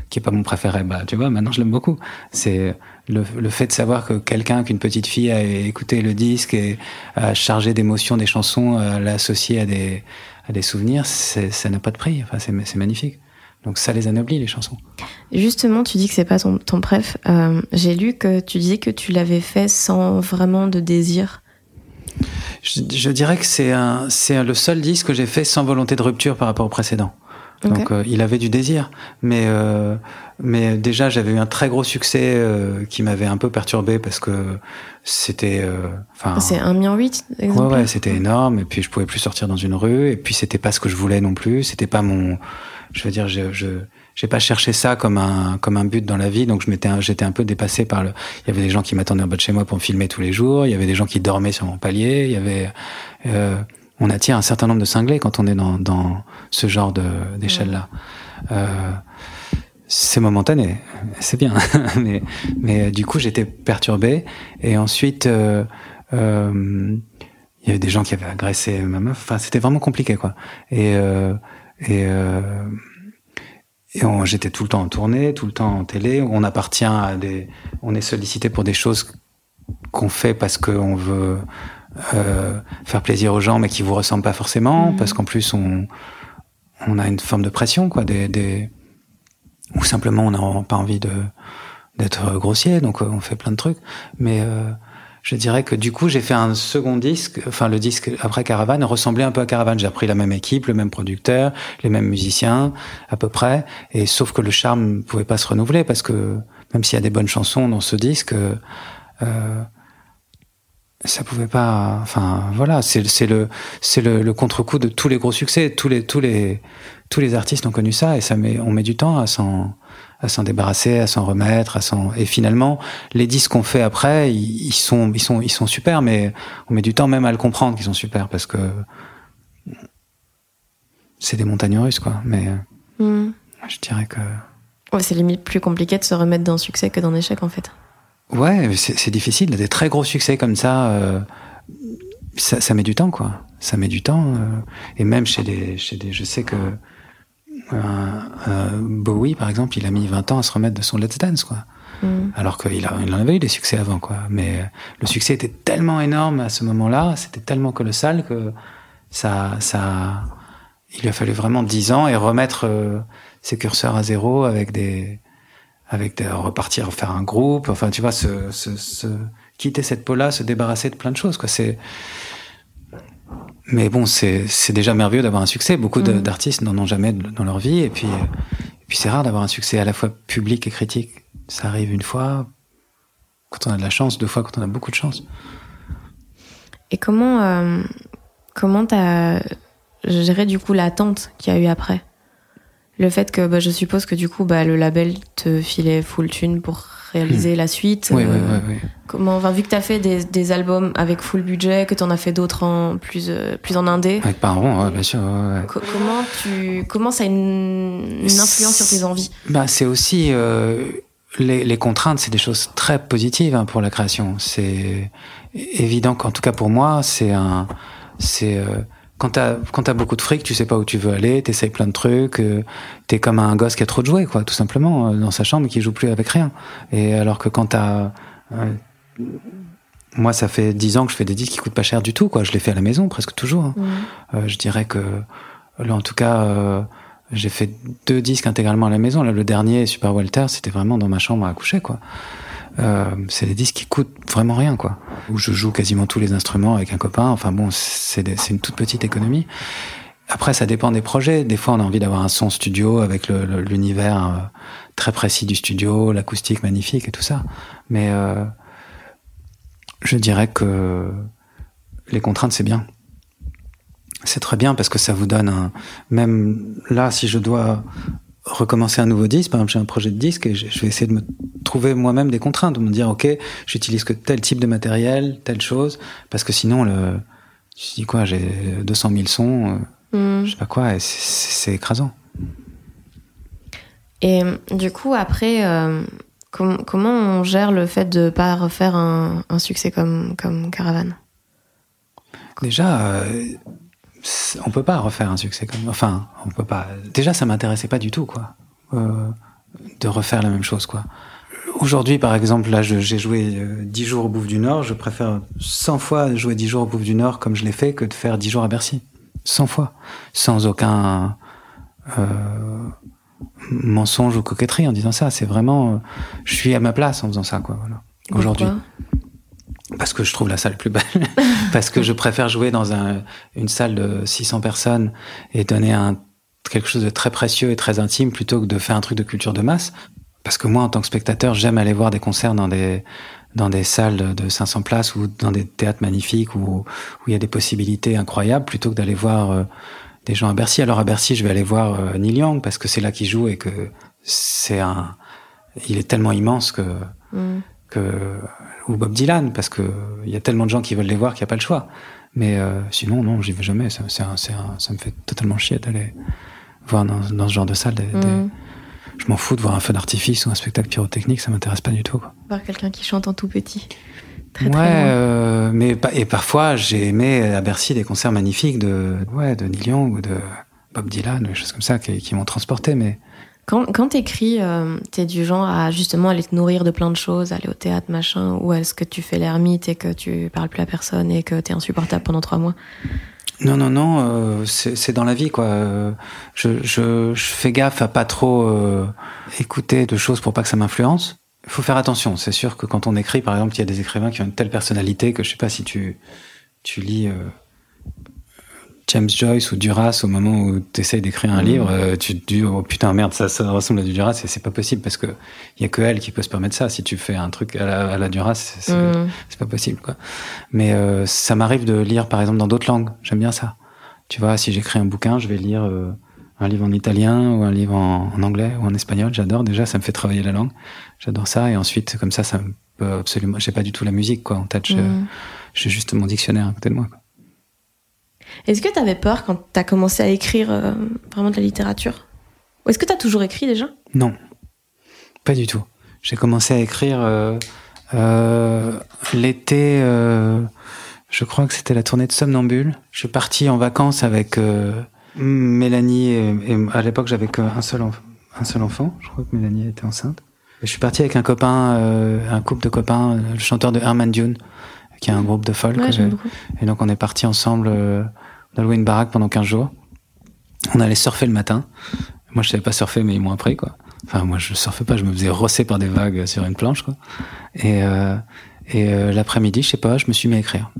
qui est pas mon préféré. Bah, tu vois, maintenant je l'aime beaucoup. C'est le, le fait de savoir que quelqu'un, qu'une petite fille a écouté le disque et a chargé d'émotions des chansons, euh, l'a associé à des, à des souvenirs, ça n'a pas de prix. Enfin, c'est magnifique. Donc ça les anoblit, les chansons. Justement, tu dis que c'est pas ton, ton préf. Euh, J'ai lu que tu disais que tu l'avais fait sans vraiment de désir. je, je dirais que c'est un, c'est le seul disque que j'ai fait sans volonté de rupture par rapport au précédent. Donc euh, il avait du désir, mais euh, mais déjà j'avais eu un très gros succès euh, qui m'avait un peu perturbé parce que c'était enfin c'est un million huit ouais ouais c'était énorme et puis je pouvais plus sortir dans une rue et puis c'était pas ce que je voulais non plus c'était pas mon je veux dire je, je j'ai pas cherché ça comme un comme un but dans la vie donc je m'étais j'étais un peu dépassé par le il y avait des gens qui m'attendaient en bas de chez moi pour me filmer tous les jours il y avait des gens qui dormaient sur mon palier il y avait euh, on attire un certain nombre de cinglés quand on est dans, dans ce genre d'échelle-là. Euh, c'est momentané, c'est bien, mais, mais du coup j'étais perturbé et ensuite euh, euh, il y avait des gens qui avaient agressé ma meuf. Enfin, c'était vraiment compliqué quoi. Et euh, et, euh, et j'étais tout le temps en tournée, tout le temps en télé. On appartient à des, on est sollicité pour des choses qu'on fait parce qu'on veut euh, faire plaisir aux gens, mais qui vous ressemblent pas forcément, mmh. parce qu'en plus on on a une forme de pression, quoi, des, des ou simplement on n'a pas envie de d'être grossier, donc euh, on fait plein de trucs. Mais euh, je dirais que du coup j'ai fait un second disque, enfin le disque après Caravane ressemblait un peu à Caravane. J'ai repris la même équipe, le même producteur, les mêmes musiciens à peu près, et sauf que le charme ne pouvait pas se renouveler parce que même s'il y a des bonnes chansons dans ce disque. Euh, ça pouvait pas enfin voilà c'est c'est le c'est le, le contre-coup de tous les gros succès tous les tous les tous les artistes ont connu ça et ça met on met du temps à s'en à s'en débarrasser à s'en remettre à s'en et finalement les disques qu'on fait après ils, sont ils sont ils sont super mais on met du temps même à le comprendre qu'ils sont super parce que c'est des montagnes russes quoi mais mm. je dirais que ouais, c'est limite plus compliqué de se remettre d'un succès que d'un échec en fait Ouais, c'est difficile. Des très gros succès comme ça, euh, ça, ça, met du temps, quoi. Ça met du temps. Euh, et même chez des, chez des, je sais que euh, Bowie, par exemple, il a mis 20 ans à se remettre de son Let's Dance, quoi. Mm. Alors qu'il il en avait eu des succès avant, quoi. Mais le succès était tellement énorme à ce moment-là, c'était tellement colossal que ça, ça, il lui a fallu vraiment 10 ans et remettre ses curseurs à zéro avec des, avec de repartir faire un groupe enfin tu vois se, se, se quitter cette peau-là se débarrasser de plein de choses quoi c'est mais bon c'est déjà merveilleux d'avoir un succès. Beaucoup mm. d'artistes n'en ont jamais dans leur vie. Et puis et puis c'est rare d'avoir un succès à la fois public et critique. Ça arrive une fois quand on a de la chance deux fois quand on a beaucoup de chance. Et comment euh, comment t'as géré du coup l'attente qu'il y a eu après? Le fait que bah, je suppose que du coup bah, le label te filait full tune pour réaliser hmm. la suite. Oui, oui, oui, Comment, enfin, vu que tu as fait des, des, albums avec full budget, que tu en as fait d'autres en plus euh, plus en indé. Avec pas rond, bien sûr. comment tu comment ça a une, une influence sur tes envies? Bah c'est aussi euh, les, les, contraintes, c'est des choses très positives hein, pour la création. C'est évident qu'en tout cas pour moi, c'est un c'est euh, quand t'as quand t'as beaucoup de fric, tu sais pas où tu veux aller, t'essayes plein de trucs, euh, t'es comme un gosse qui a trop de jouets, quoi, tout simplement, euh, dans sa chambre qui joue plus avec rien. Et alors que quand t'as euh, moi, ça fait dix ans que je fais des disques qui coûtent pas cher du tout, quoi. Je les fais à la maison presque toujours. Hein. Mmh. je dirais que là, en tout cas, j'ai fait deux disques intégralement à la maison. Là, le dernier, Super Walter, c'était vraiment dans ma chambre à coucher, quoi. Euh, c'est des disques qui coûtent vraiment rien, quoi. Où je joue quasiment tous les instruments avec un copain. Enfin bon, c'est une toute petite économie. Après, ça dépend des projets. Des fois, on a envie d'avoir un son studio avec l'univers euh, très précis du studio, l'acoustique magnifique et tout ça. Mais euh, je dirais que les contraintes, c'est bien. C'est très bien parce que ça vous donne un... Même là, si je dois recommencer un nouveau disque, par exemple j'ai un projet de disque et je vais essayer de me trouver moi-même des contraintes, de me dire ok, j'utilise que tel type de matériel, telle chose, parce que sinon le, je dis quoi, j'ai 200 000 sons, euh, mm. je sais pas quoi, et c'est écrasant. Et du coup après, euh, comment on gère le fait de pas refaire un, succès comme comme Caravane? Déjà. Euh, on peut pas refaire un succès comme enfin on peut pas. Déjà ça m'intéressait pas du tout quoi. Euh, de refaire la même chose quoi. Aujourd'hui par exemple là j'ai joué euh, dix jours au Bouffe du Nord. Je préfère 100 fois jouer dix jours au Bouffe du Nord comme je l'ai fait que de faire dix jours à Bercy. 100 fois. Sans aucun euh, mensonge ou coquetterie en disant ça. C'est vraiment je suis à ma place en faisant ça quoi voilà. Aujourd'hui parce que je trouve la salle plus belle, parce que je préfère jouer dans un, une salle de 600 personnes et donner un, quelque chose de très précieux et très intime plutôt que de faire un truc de culture de masse. Parce que moi, en tant que spectateur, j'aime aller voir des concerts dans des, dans des salles de 500 places ou dans des théâtres magnifiques où, où il y a des possibilités incroyables plutôt que d'aller voir euh, des gens à Bercy. Alors à Bercy, je vais aller voir euh, Neil Young parce que c'est là qu'il joue et que c'est un, il est tellement immense que, mm. Que ou Bob Dylan parce que il y a tellement de gens qui veulent les voir qu'il n'y a pas le choix. Mais euh, sinon, non, j'y vais jamais. Ça, ça me fait totalement chier d'aller voir dans, dans, ce genre de salle des, mm. je m'en fous de voir un feu d'artifice ou un spectacle pyrotechnique, ça m'intéresse pas du tout. Quoi. Voir quelqu'un qui chante en tout petit. Très, ouais, euh, mais et parfois j'ai aimé à Bercy des concerts magnifiques de ouais de Neil Young ou de Bob Dylan, des choses comme ça qui, qui m'ont transporté, mais quand, quand t'écris, euh, t'es du genre à justement aller te nourrir de plein de choses, aller au théâtre, machin, ou est-ce que tu fais l'ermite et que tu parles plus à personne et que t'es insupportable pendant trois mois? Non, non, non, euh, c'est dans la vie, quoi. Je, je, je, fais gaffe à pas trop euh, écouter de choses pour pas que ça m'influence. Il faut faire attention. C'est sûr que quand on écrit, par exemple, il y a des écrivains qui ont une telle personnalité que je sais pas si tu, tu lis... Euh, James Joyce ou Duras au moment où tu essayes d'écrire un mmh. livre, euh, tu te dis oh putain merde ça, ça ressemble à du Duras et c'est pas possible parce que il y a que elle qui peut se permettre ça. Si tu fais un truc à la, à la Duras, c'est mmh. pas possible quoi. Mais euh, ça m'arrive de lire par exemple dans d'autres langues. J'aime bien ça. Tu vois, si j'écris un bouquin, je vais lire euh, un livre en italien ou un livre en, en anglais ou en espagnol. J'adore déjà, ça me fait travailler la langue. J'adore ça et ensuite comme ça, ça me peut absolument. J'ai pas du tout la musique quoi en tête. Mmh. J'ai juste mon dictionnaire à côté de moi. Quoi. Est-ce que tu avais peur quand tu as commencé à écrire euh, vraiment de la littérature? Ou est-ce que tu as toujours écrit déjà? Non, pas du tout. J'ai commencé à écrire euh, euh, l'été, je crois que c'était la tournée de Somnambule. Je suis parti en vacances avec Mélanie, et, à l'époque j'avais qu'un seul, un seul enfant, je crois que Mélanie était enceinte. je suis parti avec un copain, un couple de copains, le chanteur de Herman Dune, qui est un groupe de folk. et donc on est parti ensemble on a loué une baraque pendant 15 jours. On allait surfer le matin. Moi, je savais pas surfer, mais ils m'ont appris, quoi. Enfin, moi, je surfais pas, je me faisais rosser par des vagues sur une planche, quoi. Et, euh, et euh, l'après-midi, je sais pas, je me suis mis à écrire.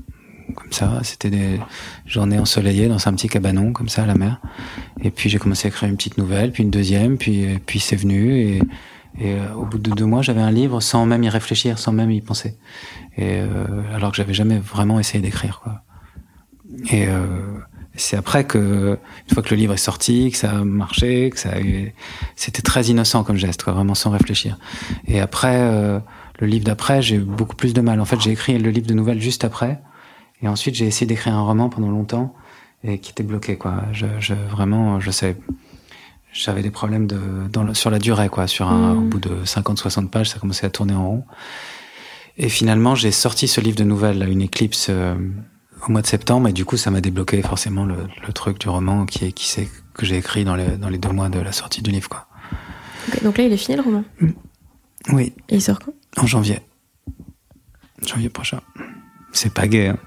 Comme ça, c'était des journées ensoleillées dans un petit cabanon, comme ça, à la mer. Et puis, j'ai commencé à écrire une petite nouvelle, puis une deuxième, puis, puis c'est venu. Et, et euh, au bout de deux mois, j'avais un livre sans même y réfléchir, sans même y penser. Et euh, alors que j'avais jamais vraiment essayé d'écrire, quoi. Et euh, c'est après que, une fois que le livre est sorti, que ça a marché, que ça a eu, c'était très innocent comme geste, quoi, vraiment sans réfléchir. Et après, euh, le livre d'après, j'ai eu beaucoup plus de mal. En fait, j'ai écrit le livre de nouvelles juste après, et ensuite j'ai essayé d'écrire un roman pendant longtemps et qui était bloqué, quoi. Je, je vraiment, je sais, j'avais des problèmes de, dans sur la durée, quoi. Sur un, mmh. au bout de 50-60 pages, ça commençait à tourner en rond. Et finalement, j'ai sorti ce livre de nouvelles, une éclipse. Euh, au mois de septembre et du coup ça m'a débloqué forcément le, le, truc du roman qui est qui c'est que j'ai écrit dans les dans les deux mois de la sortie du livre quoi. donc là il est fini le roman. Mm. Oui. Et il sort quand? En janvier. Janvier prochain. C'est pas gay. Hein.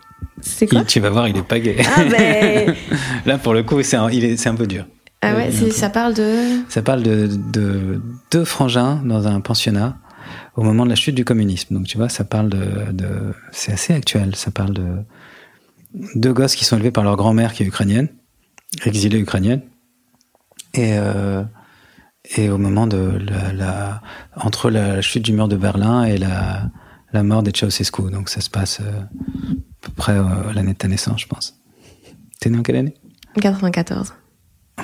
C'est quoi? Tu vas voir, il est pas gay. Ah ben. là pour le coup c'est un, il est c'est un peu dur. Ah ouais, c'est, ça parle de. Ça parle de, de deux frangins dans un pensionnat au moment de la chute du communisme. Donc tu vois, ça parle de, de c'est assez actuel. Ça parle de deux gosses qui sont élevés par leur grand-mère qui est ukrainienne, exilée ukrainienne, et euh, et au moment de la, la, entre la chute du mur de Berlin et la la mort de Ceausescu. Donc ça se passe euh, à peu près euh, l'année de ta naissance, je pense. T'es né en quelle année? 94.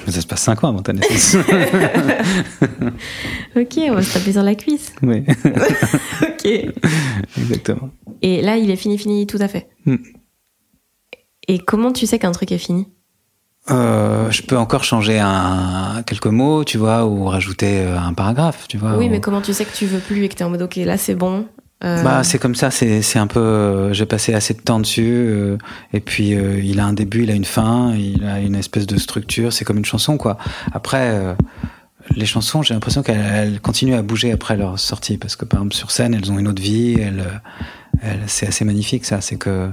Mais ça se passe 5 ans avant ta naissance. ok, on va se taper sur la cuisse. Oui. ok. Exactement. Et là, il est fini, fini, tout à fait. Mm. Et comment tu sais qu'un truc est fini? Euh, je peux encore changer un, quelques mots, tu vois, ou rajouter euh, un paragraphe, tu vois. Oui, mais comment tu sais que tu veux plus et que tu es en mode ok, là c'est bon? Euh... Bah c'est comme ça, c'est un peu. Euh, j'ai passé assez de temps dessus, euh, et puis il a un début, il a une fin, il a une espèce de structure. C'est comme une chanson, quoi. Après, les chansons, j'ai l'impression qu'elles continuent à bouger après leur sortie, parce que par exemple sur scène, elles ont une autre vie. Elles, elles c'est assez magnifique, ça. C'est que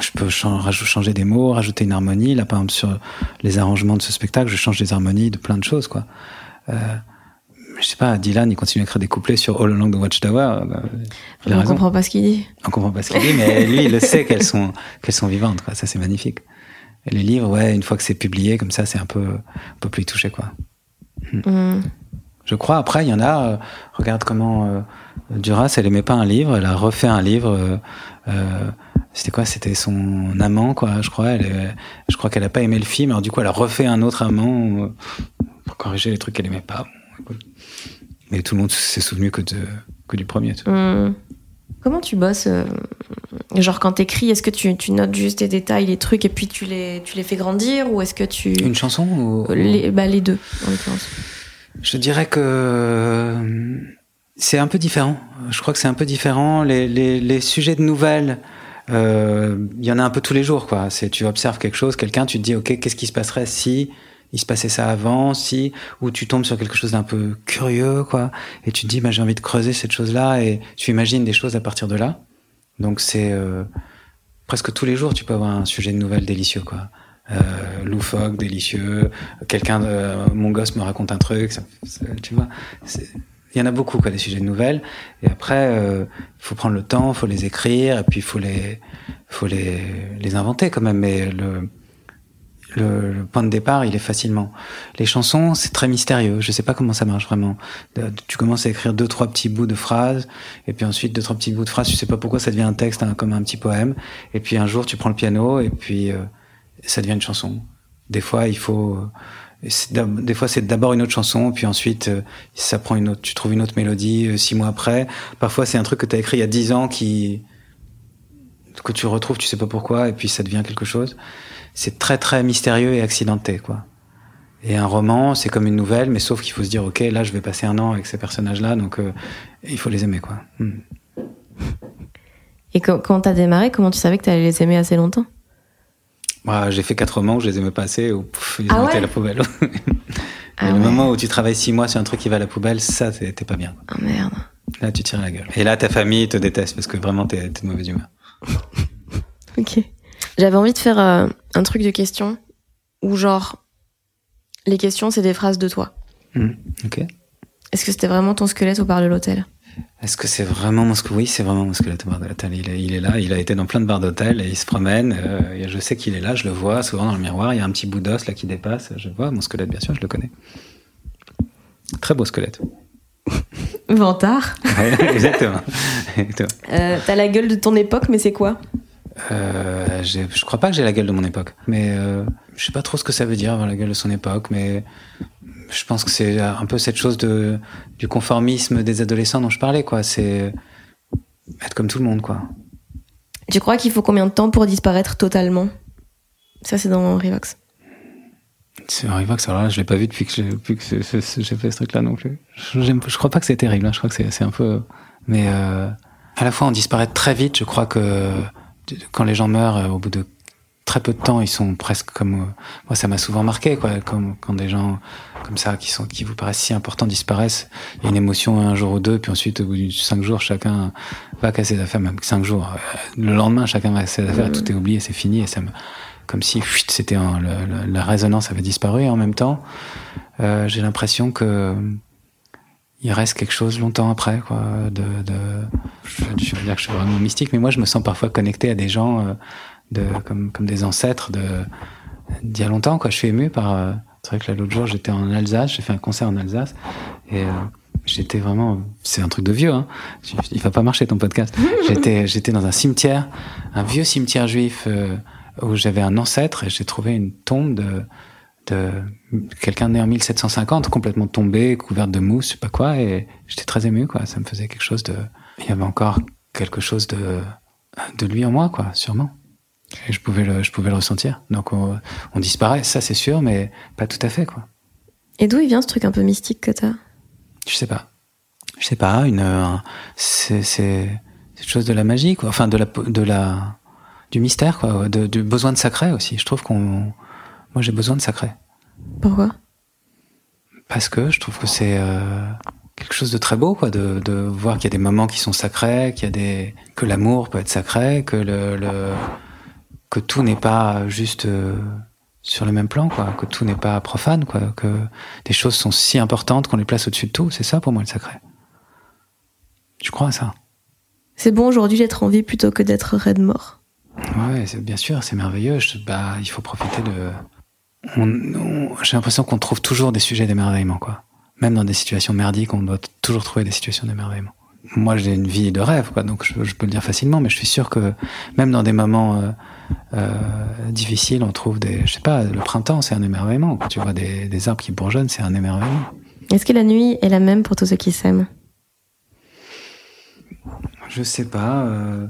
je peux changer des mots, rajouter une harmonie. Là, par exemple, sur les arrangements de ce spectacle, je change des harmonies de plein de choses, quoi. Euh, je sais pas, Dylan, il continue à écrire des couplets sur All Along the Watchtower. Bah, il a On raison. comprend pas ce qu'il dit. On comprend pas ce qu'il dit, mais lui, il le sait qu'elles sont, qu'elles sont vivantes, quoi. Ça, c'est magnifique. Et les livres, ouais, une fois que c'est publié, comme ça, c'est un peu, on peut plus y toucher, quoi. Hmm. Je crois. Après, il y en a. euh, regarde comment euh, Duras, elle aimait pas un livre, elle a refait un livre. euh, euh, c'était quoi C'était son amant, quoi. Je crois. Elle, je crois qu'elle a pas aimé le film. Alors du coup, elle a refait un autre amant euh, pour corriger les trucs qu'elle aimait pas. Mais tout le monde s'est souvenu que de que du premier. Hmm. Comment tu bosses euh, Genre quand t'écris, est-ce que tu, tu notes juste des détails, les trucs, et puis tu les, tu les fais grandir Ou est-ce que tu... Une chanson ou les, bah, les deux, en l'occurrence. Je dirais que c'est un peu différent. Je crois que c'est un peu différent. Les, les, les sujets de nouvelles, euh, il y en a un peu tous les jours. quoi. C'est tu observes quelque chose, quelqu'un, tu te dis ok, qu'est-ce qui se passerait si il se passait ça avant, si ou tu tombes sur quelque chose d'un peu curieux, quoi, et tu te dis bah, j'ai envie de creuser cette chose-là et tu imagines des choses à partir de là. Donc c'est euh, presque tous les jours tu peux avoir un sujet de nouvelles délicieux, quoi. Euh, loufoque, délicieux. Quelqu'un, de, mon gosse me raconte un truc, ça- tu vois. Il y en a beaucoup, quoi, des sujets de nouvelles. Et après, il faut prendre le temps, faut les écrire, et puis faut les, faut les, les inventer quand même. Mais le, le, le point de départ, il est facilement. Les chansons, c'est très mystérieux. Je sais pas comment ça marche vraiment. Tu commences à écrire deux, trois petits bouts de phrases, et puis ensuite deux, trois petits bouts de phrases. Tu sais pas pourquoi ça devient un texte, hein, comme un petit poème. Et puis un jour, tu prends le piano, et puis euh, ça devient une chanson. Des fois, il faut. euh, Des fois, c'est d'abord une autre chanson, puis ensuite, euh, ça prend une autre. Tu trouves une autre mélodie euh, six mois après. Parfois, c'est un truc que tu as écrit il y a dix ans qui que tu retrouves, tu sais pas pourquoi, et puis ça devient quelque chose. C'est très très mystérieux et accidenté, quoi. Et un roman, c'est comme une nouvelle, mais sauf qu'il faut se dire, ok, là, je vais passer un an avec ces personnages-là, donc euh, il faut les aimer, quoi. Hmm. Et quand, t'as démarré, comment tu savais que t'allais les aimer assez longtemps? Moi, j'ai fait quatre romans où je les aimais pas assez, pff, ils Ah ont été à la poubelle. Ah le ouais. moment où tu travailles six mois sur un truc qui va à la poubelle, ça, t'es pas bien. Ah merde. Là, tu tires la gueule. Et là, ta famille te déteste parce que vraiment, t'es t'es de mauvaise humeur. Ok. J'avais envie de faire euh, un truc de questions où genre les questions c'est des phrases de toi. Hmm, Ok. Est-ce que c'était vraiment ton squelette au bar de l'hôtel? Est-ce que c'est vraiment mon squelette? Oui, c'est vraiment mon squelette au bar de l'hôtel. Il est, il est là, il a été dans plein de bars d'hôtel et il se promène. euh, et je sais qu'il est là, je le vois souvent dans le miroir. Il y a un petit bout d'os là qui dépasse. Je vois mon squelette, bien sûr, je le connais. Très beau squelette. Vantard. Ouais, exactement. Exactement. Euh, T'as la gueule de ton époque, mais c'est quoi? Euh, je crois pas que j'ai la gueule de mon époque, mais euh, je sais pas trop ce que ça veut dire avoir la gueule de son époque, mais je pense que c'est un peu cette chose de du conformisme des adolescents dont je parlais, quoi. C'est être comme tout le monde, quoi. Tu crois qu'il faut combien de temps pour disparaître totalement? Ça c'est dans Revox. C'est un Revox, alors là, je l'ai pas vu depuis que j'ai, depuis que fait ce truc-là non plus. Je, je crois pas que c'est terrible, hein. je crois que c'est, c'est un peu. Mais euh, à la fois, on disparaît très vite. Je crois que quand les gens meurent, euh, au bout de très peu de temps, ils sont presque comme. euh, moi, ça m'a souvent marqué, quoi. Comme quand des gens comme ça, qui sont, qui vous paraissent si importants, disparaissent. Il y a une émotion un jour ou deux, puis ensuite, au bout de cinq jours, chacun va casser ses affaires, même cinq jours. Euh, Le lendemain, chacun va casser ses affaires, tout est oublié, c'est fini, et ça me comme si c'était la résonance avait disparu et en même temps euh, j'ai l'impression que il reste quelque chose longtemps après quoi de, de je, je veux dire que je suis vraiment mystique mais moi je me sens parfois connecté à des gens euh, de comme comme des ancêtres de d'il y a longtemps quoi. Je suis ému par euh, c'est vrai que là l'autre jour j'étais en Alsace j'ai fait un concert en Alsace et euh, j'étais vraiment c'est un truc de vieux hein. Il va pas marcher ton podcast. J'étais j'étais dans un cimetière un vieux cimetière juif où j'avais un ancêtre et j'ai trouvé une tombe de, de quelqu'un né en 1750, complètement tombé, couverte de mousse, je sais pas quoi, et j'étais très ému, quoi. Ça me faisait quelque chose de, il y avait encore quelque chose de, de lui en moi, quoi, sûrement. Et je pouvais le, je pouvais le ressentir. Donc on, on disparaît, ça c'est sûr, mais pas tout à fait, quoi. Et d'où il vient ce truc un peu mystique que t'as? Je sais pas. Je sais pas, une, un- c'est, c'est, cette chose de la magie, quoi. Enfin, de la, de la, du mystère, quoi. De, du besoin de sacré aussi. Je trouve qu'on, moi j'ai besoin de sacré. Pourquoi? Parce que je trouve que c'est euh, quelque chose de très beau, quoi, de, de voir qu'il y a des moments qui sont sacrés, qu'il y a des que l'amour peut être sacré, que le, le que tout n'est pas juste euh, sur le même plan, quoi, que tout n'est pas profane, quoi, que des choses sont si importantes qu'on les place au-dessus de tout. C'est ça pour moi le sacré. Je crois à ça? C'est bon aujourd'hui d'être en vie plutôt que d'être raide mort. Ouais, bien sûr, c'est merveilleux. bah, il faut profiter de. J'ai l'impression qu'on trouve toujours des sujets d'émerveillement, quoi. Même dans des situations merdiques, on doit toujours trouver des situations d'émerveillement. Moi, j'ai une vie de rêve, quoi, donc je, peux le dire facilement, mais je suis sûr que même dans des moments euh, euh, difficiles, on trouve des. Je sais pas, le printemps, c'est un émerveillement. Quand tu vois des, des arbres qui bourgeonnent, c'est un émerveillement. Est-ce que la nuit est la même pour tous ceux qui s'aiment? Je sais pas. Euh,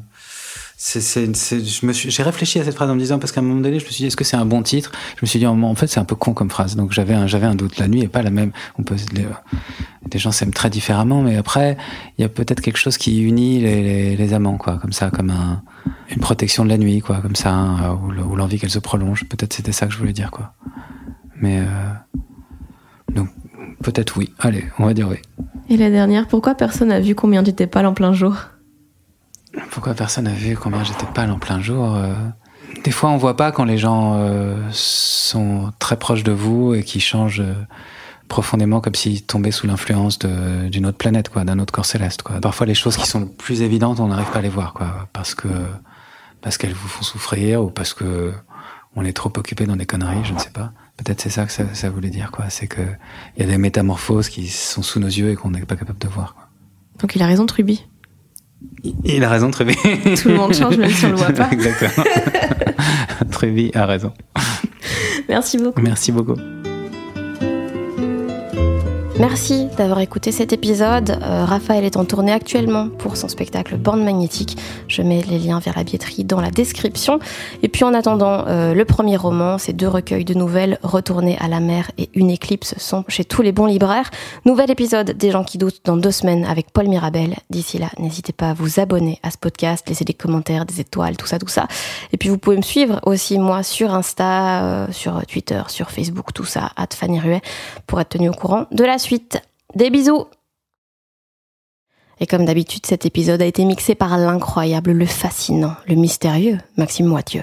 j'ai réfléchi à cette phrase en me disant parce qu'à un moment donné, je me suis dit est-ce que c'est un bon titre? Je me suis dit en fait c'est un peu con comme phrase. Donc j'avais un, j'avais un doute. La nuit est pas la même. On peut, les, gens s'aiment très différemment, mais après il y a peut-être quelque chose qui unit les, les, amants, quoi, comme ça, comme un, une protection de la nuit, quoi, comme ça, hein, ou, l'envie qu'elle se prolonge. Peut-être c'était ça que je voulais dire, quoi. Mais euh, donc peut-être oui. Allez, on va dire oui. Et la dernière, pourquoi personne n'a vu combien tu étais pâle en plein jour? Pourquoi personne n'a vu combien j'étais pâle en plein jour euh? Des fois, on voit pas quand les gens euh, sont très proches de vous et qui changent euh, profondément comme s'ils tombaient sous l'influence d'une autre planète, quoi, d'un autre corps céleste. Quoi. Parfois, les choses qui sont plus évidentes, on n'arrive pas à les voir, quoi, parce que parce qu'elles vous font souffrir ou parce que on est trop occupé dans des conneries, je ne sais pas. Peut-être c'est ça que ça, voulait dire, quoi. C'est que il y a des métamorphoses qui sont sous nos yeux et qu'on n'est pas capable de voir. Donc il a raison, Truby. Il a raison, Trévi. Tout le monde change, même si on le voit pas. Exactement. Trévi a raison. Merci beaucoup. Merci beaucoup. Merci d'avoir écouté cet épisode. Euh, Raphaël est en tournée actuellement pour son spectacle Bande Magnétique. Je mets les liens vers la billetterie dans la description. Et puis en attendant, euh, le premier roman, ces deux recueils de nouvelles, Retourner à la mer et Une éclipse, sont chez tous les bons libraires. Nouvel épisode des gens qui doutent dans deux semaines avec Paul Mirabel. D'ici là, n'hésitez pas à vous abonner à ce podcast, laisser des commentaires, des étoiles, tout ça, tout ça. Et puis vous pouvez me suivre aussi moi sur Insta, euh, sur Twitter, sur Facebook, tout ça, at Fanny Ruet, pour être tenu au courant de la suite. Des bisous Et comme d'habitude, cet épisode a été mixé par l'incroyable, le fascinant, le mystérieux Maxime Moitieu.